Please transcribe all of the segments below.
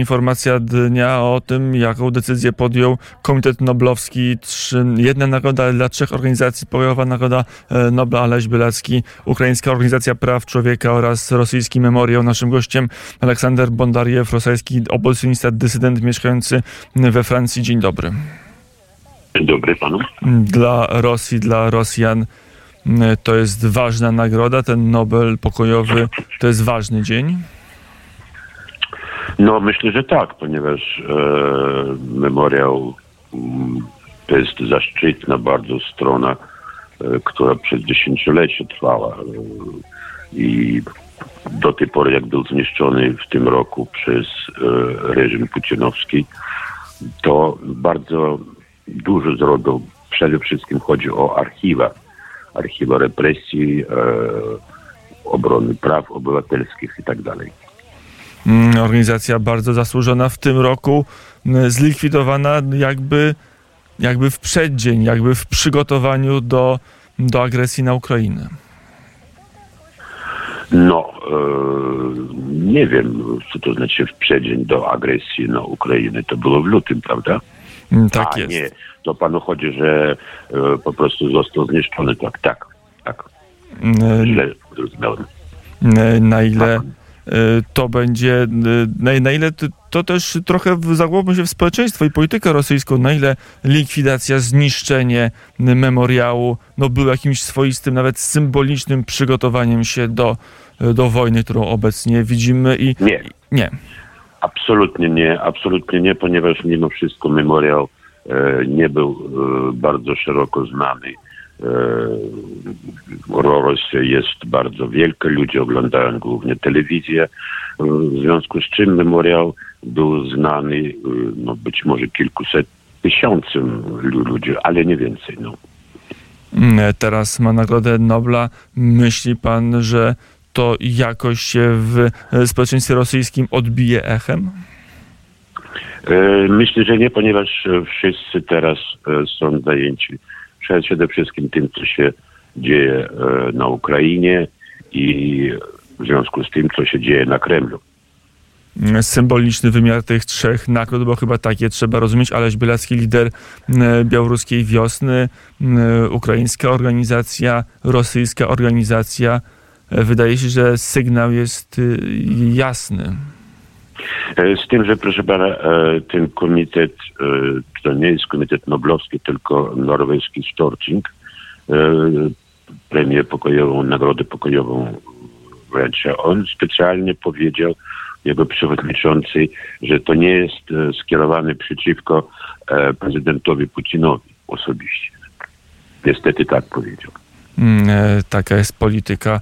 Informacja dnia o tym, jaką decyzję podjął Komitet Noblowski. Trzy, jedna nagroda dla trzech organizacji, pokojowa nagroda e, Nobla Aleś Bielacki, Ukraińska Organizacja Praw Człowieka oraz rosyjski Memoriał. Naszym gościem Aleksander Bondariew, rosyjski opozycjonista, dysydent mieszkający we Francji. Dzień dobry. Dzień dobry panu. Dla Rosji, dla Rosjan e, to jest ważna nagroda. Ten Nobel pokojowy to jest ważny dzień. No myślę, że tak, ponieważ e, memoriał mm, to jest zaszczytna bardzo strona, e, która przez dziesięciolecie trwała e, i do tej pory, jak był zniszczony w tym roku przez e, reżim putinowski, to bardzo dużo zrobił. Przede wszystkim chodzi o archiwa, archiwa represji, e, obrony praw obywatelskich i tak dalej. Mm, Organizacja bardzo zasłużona w tym roku, mm, zlikwidowana jakby, jakby w przeddzień, jakby w przygotowaniu do, do agresji na Ukrainę. No, e, nie wiem, co to znaczy w przeddzień do agresji na Ukrainę. To było w lutym, prawda? Mm, Tak A jest. nie, to panu chodzi, że e, po prostu został zniszczony. Tak, tak, tak. Źle zrozumiałem. Na ile y, to będzie, y, na, na ile to, też trochę zagłębmy się w społeczeństwo i politykę rosyjską, na ile likwidacja, zniszczenie y, memoriału no, był jakimś swoistym, nawet symbolicznym przygotowaniem się do, y, do wojny, którą obecnie widzimy i Nie, nie. absolutnie nie, absolutnie nie, ponieważ mimo wszystko memoriał e, nie był e, bardzo szeroko znany. E, Rosja jest bardzo wielka, ludzie oglądają głównie telewizję, w związku z czym memoriał był znany e, no, być może kilkuset tysiącom lu- ludzi, ale nie więcej. No. Mm, Teraz ma Nagrodę Nobla. Myśli pan, że to jakoś się w e, społeczeństwie rosyjskim odbije echem? Myślę, że nie, ponieważ wszyscy teraz są zajęci przede wszystkim tym, co się dzieje e, na Ukrainie i w związku z tym, co się dzieje na Kremlu. Symboliczny wymiar tych trzech nagród, bo chyba takie trzeba rozumieć. Aleś Bielacki, lider mm, białoruskiej wiosny, mm, ukraińska organizacja, rosyjska organizacja. E, Wydaje się, że sygnał jest jasny. E, Z tym, że proszę pana, e, ten komitet, e, to nie jest komitet noblowski, tylko norweski Storting, premię pokojową, nagrodę pokojową wręcza. On specjalnie powiedział, jego przewodniczący, że to nie jest skierowane przeciwko prezydentowi Putinowi osobiście. Niestety tak powiedział. Mm, Taka jest polityka.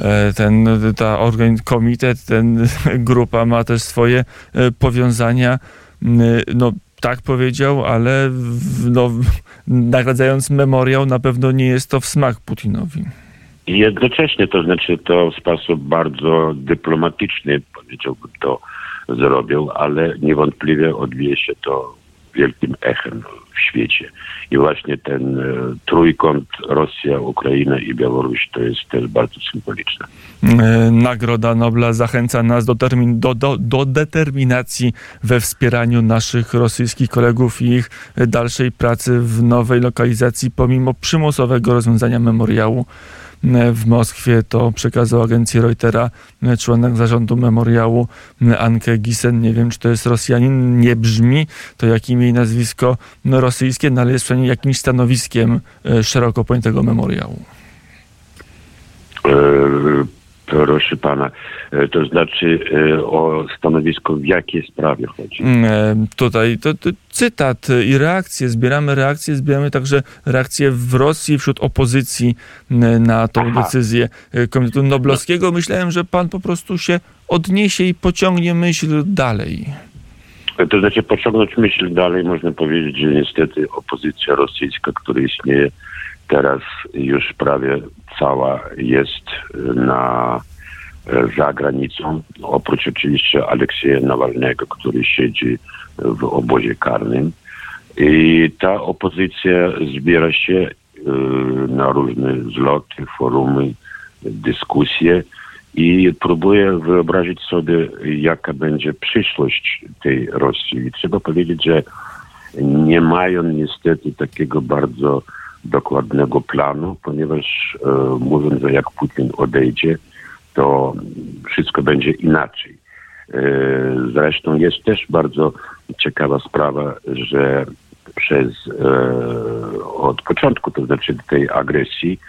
E, Ten, ta organ, komitet, ten grupa ma też swoje e, powiązania. Mm, No, tak powiedział, ale no, nagradzając memoriał, na pewno nie jest to w smak Putinowi. Jednocześnie, to znaczy to w sposób bardzo dyplomatyczny, powiedziałbym, to zrobił, ale niewątpliwie odbije się to wielkim echem w świecie. I właśnie ten e, trójkąt Rosja, Ukraina i Białoruś to jest też bardzo symboliczne. E, Nagroda Nobla zachęca nas do, termin, do, do, do determinacji we wspieraniu naszych rosyjskich kolegów i ich dalszej pracy w nowej lokalizacji, pomimo przymusowego rozwiązania memoriału w Moskwie. To przekazał agencji Reutera e, członek zarządu memoriału e, Anke Gissen. Nie wiem, czy to jest Rosjanin, nie brzmi to jak imię i nazwisko rosyjskie, no, ale jest przynajmniej jakimś stanowiskiem e, szeroko pojętego memoriału. E, Proszę pana, e, to znaczy e, o stanowisko w jakiej sprawie chodzi? Mm, tutaj to, to cytat i reakcje. Zbieramy reakcje, zbieramy także reakcje w Rosji wśród opozycji na tą Aha. decyzję e, Komitetu Noblowskiego. Myślałem, że pan po prostu się odniesie i pociągnie myśl dalej. To znaczy pociągnąć myśl dalej, można powiedzieć, że niestety opozycja rosyjska, która istnieje teraz już prawie cała jest na za granicą, oprócz oczywiście Aleksieja Nawalnego, który siedzi w obozie karnym. I ta opozycja zbiera się y, na różne zloty, forumy, dyskusje i próbuję wyobrazić sobie, jaka będzie przyszłość tej Rosji. I trzeba powiedzieć, że nie mają niestety takiego bardzo dokładnego planu, ponieważ e, mówiąc, że jak Putin odejdzie, to wszystko będzie inaczej. E, zresztą jest też bardzo ciekawa sprawa, że przez e, od początku, to znaczy tej agresji,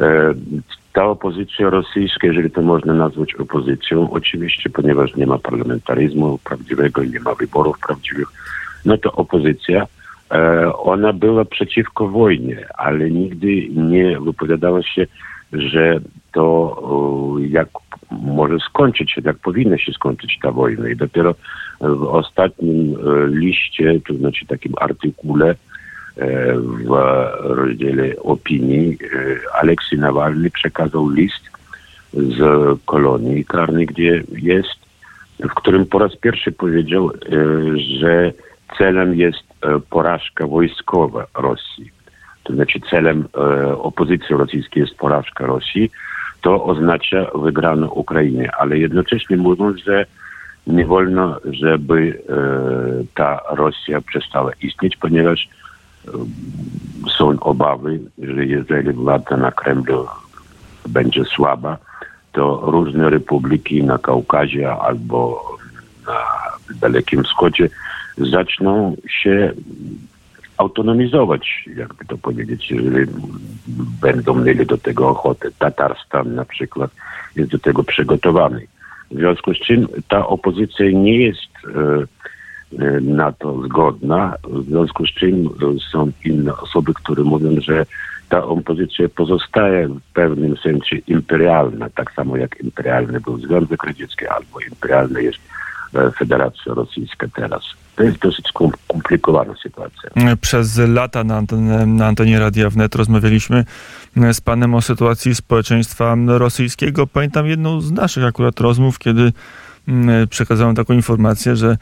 e, ta opozycja rosyjska, jeżeli to można nazwać opozycją, oczywiście, ponieważ nie ma parlamentaryzmu prawdziwego i nie ma wyborów prawdziwych, no to opozycja, ona była przeciwko wojnie, ale nigdy nie wypowiadała się, że to jak może skończyć się, jak powinna się skończyć ta wojna. I dopiero w ostatnim e, liście, to znaczy takim artykule, E, w rozdziale opinii e, Aleksiej Nawalny przekazał list z kolonii karnej, gdzie jest, w którym po raz pierwszy powiedział, e, że celem jest porażka wojskowa Rosji. To znaczy celem opozycji rosyjskiej jest porażka Rosji. To oznacza wygraną Ukrainie, ale jednocześnie mówiąc, że nie wolno, żeby ta Rosja przestała istnieć, ponieważ są obawy, że jeżeli władza na Kremlu będzie słaba, to różne republiki na Kaukazie albo na Dalekim Wschodzie zaczną się autonomizować, jakby to powiedzieć, jeżeli będą mieli do tego ochotę. Tatarstan na przykład jest do tego przygotowany. W związku z czym ta opozycja nie jest e, E, na to zgodna, w związku z czym są inne osoby, które mówią, że ta opozycja pozostaje w pewnym sensie imperialna, tak samo jak imperialny był Związek Radziecki albo imperialny jest e, Federacja Rosyjska teraz. To jest dosyć skomplikowana sytuacja. Przez lata na, antenie, na antenie Radia Wnet rozmawialiśmy e, z panem o sytuacji społeczeństwa rosyjskiego. Pamiętam jedną z naszych akurat rozmów, kiedy przekazałem taką informację, że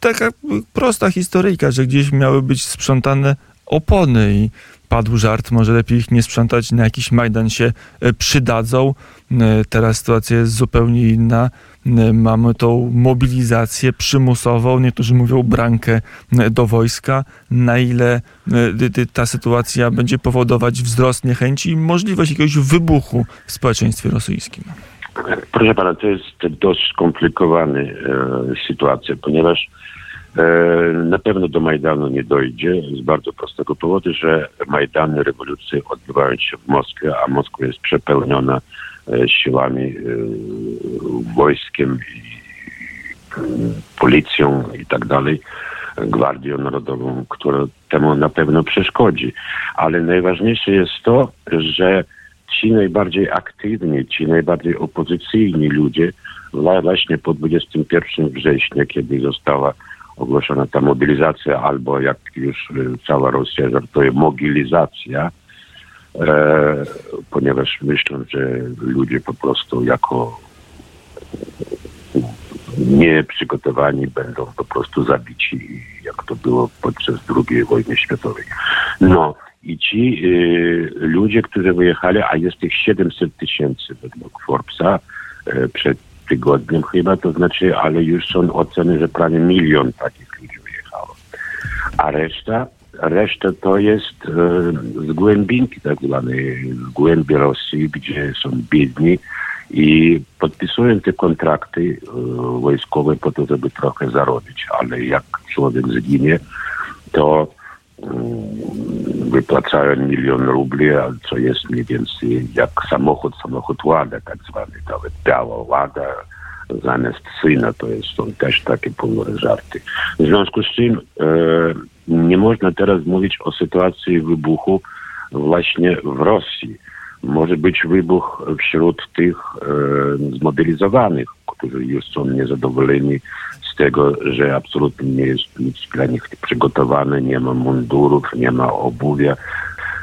taka prosta historyjka, że gdzieś miały być sprzątane opony i padł żart, może lepiej ich nie sprzątać, na jakiś Majdan się e, przydadzą. E, teraz sytuacja jest zupełnie inna. E, mamy tą mobilizację przymusową, niektórzy mówią brankę do wojska. Na ile ta sytuacja będzie powodować wzrost niechęci i możliwość jakiegoś wybuchu w społeczeństwie rosyjskim? Proszę pana, to jest dość skomplikowana e, sytuacja, ponieważ e, na pewno do Majdanu nie dojdzie z bardzo prostego powodu, że Majdany rewolucji odbywają się w Moskwie, a Moskwa jest przepełniona e, siłami, e, wojskiem i policją i tak dalej, Gwardią Narodową, która temu na pewno przeszkodzi. Ale najważniejsze jest to, że ci najbardziej aktywni, ci najbardziej opozycyjni ludzie właśnie po 21 września, kiedy została ogłoszona ta mobilizacja, albo jak już y, cała Rosja żartuje, mobilizacja, e, ponieważ myślą, że ludzie po prostu jako nieprzygotowani będą po prostu zabici, jak to było podczas II wojny światowej. No, i ci y, ludzie, którzy wyjechali, a jest ich 700 tysięcy według Forbesa y, przed tygodniem chyba, to znaczy, ale już są oceny, że prawie milion takich ludzi wyjechało. A reszta, reszta to jest y, z głębinki tak zwanej, z głębi Rosji, gdzie są biedni podpisują te kontrakty y, wojskowe po to, żeby trochę zarobić, ale jak człowiek zginie, to wypłacają milion rubli, co jest mniej więcej jak samochód, samochód Łada, tak zwany, nawet biała Łada, zamiast syna, to jest, są też takie ponure żarty. W związku z czym e, nie można teraz mówić o sytuacji wybuchu właśnie w Rosji. Może być wybuch wśród tych e, zmobilizowanych, którzy już są niezadowoleni tego, że absolutnie nie jest nic dla nich przygotowane, nie ma mundurów, nie ma obuwia,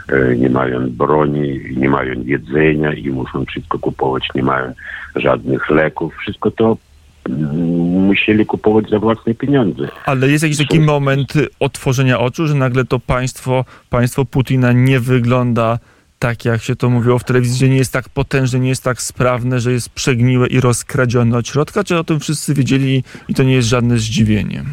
e, nie mają broni, nie mają jedzenia i muszą wszystko kupować, nie mają żadnych leków. Wszystko to mm, musieli kupować za własne pieniądze. Ale jest jakiś taki moment otworzenia oczu, że nagle to państwo, państwo Putina nie wygląda tak jak się to mówiło w telewizji, że nie jest tak potężne, nie jest tak sprawne, że jest przegniłe i rozkradzione od środka? Czy o tym wszyscy wiedzieli i to nie jest żadne zdziwienie?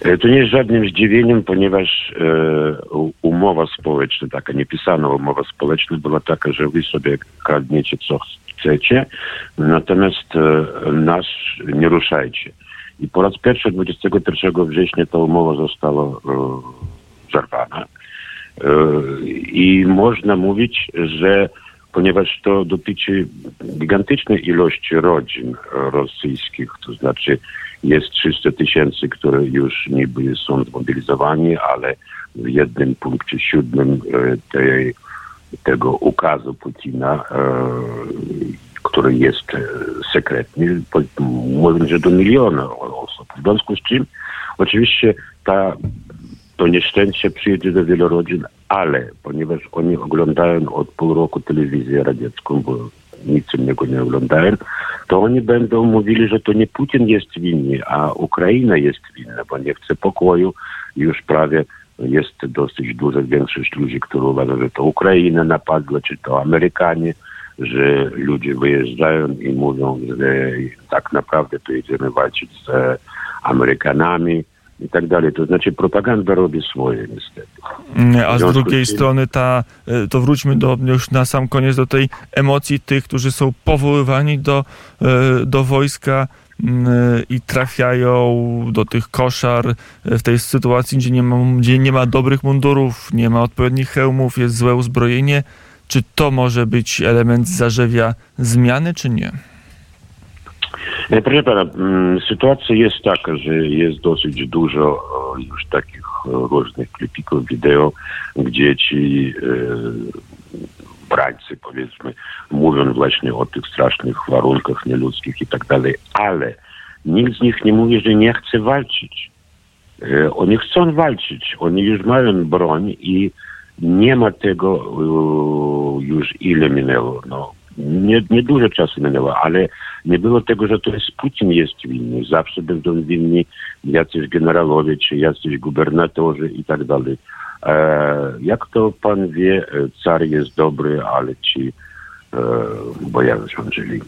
E, To nie jest żadnym zdziwieniem, ponieważ e, umowa społeczna, taka niepisana umowa społeczna była taka, że wy sobie kradniecie co chcecie, natomiast e, nas nie ruszajcie. I po raz pierwszy 21 września ta umowa została e, zerwana. I można mówić, że ponieważ to dotyczy gigantycznej ilości rodzin rosyjskich, to znaczy jest 300 tysięcy, które już niby są zmobilizowani, ale w jednym punkcie siódmym e, tej, tego ukazu Putina, e, który jest sekretny, mówią, że do miliona osób. W związku z czym oczywiście ta to nieszczęście przyjedzie do wielu rodzin, ale ponieważ oni oglądają od pół roku telewizję radziecką, bo nic innego nie oglądają, to oni będą mówili, że to nie Putin jest winny, a Ukraina jest winna, bo nie chce pokoju. Już prawie jest dosyć duża większość ludzi, którzy uważają, że to Ukraina napadła, czy to Amerykanie, że ludzie wyjeżdżają i mówią, że tak naprawdę to idziemy walczyć z Amerykanami i tak dalej. To znaczy propaganda robi swoje niestety. A W z drugiej strony ta, e, to wróćmy do, już na sam koniec do tej emocji tych, którzy są powoływani do, e, do wojska m, e, i trafiają do tych koszar w tej sytuacji, gdzie nie, ma, gdzie nie ma dobrych mundurów, nie ma odpowiednich hełmów, jest złe uzbrojenie. Czy to może być element zarzewia zmiany, czy nie? E, Proszę pana, mm, sytuacja jest taka, że jest dosyć dużo już takich różnych klipików wideo, gdzie ci e, brańcy, powiedzmy, mówią właśnie o tych strasznych warunkach nieludzkich i tak dalej, ale nikt z nich nie mówi, że nie chce walczyć. E, Oni chcą walczyć, oni już mają broń i nie ma tego już ile minęło. No, nie, nie dużo czasu minęło, ale nie było tego, że to jest Putin jest winny. Zawsze będą winni jacyś generałowie, czy jacyś gubernatorzy i tak dalej. E, jak to pan wie, e, car jest dobry, ale ci e, bojarzy się źli.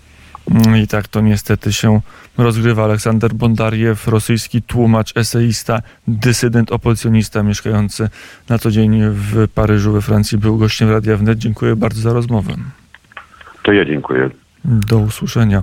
Mm, I tak to niestety się rozgrywa. Aleksander Bondariew, rosyjski tłumacz, eseista, dysydent, opozycjonista mieszkający na co dzień w Paryżu we Francji, był gościem Radia Wnet. Dziękuję bardzo za rozmowę. To ja dziękuję. Do usłyszenia.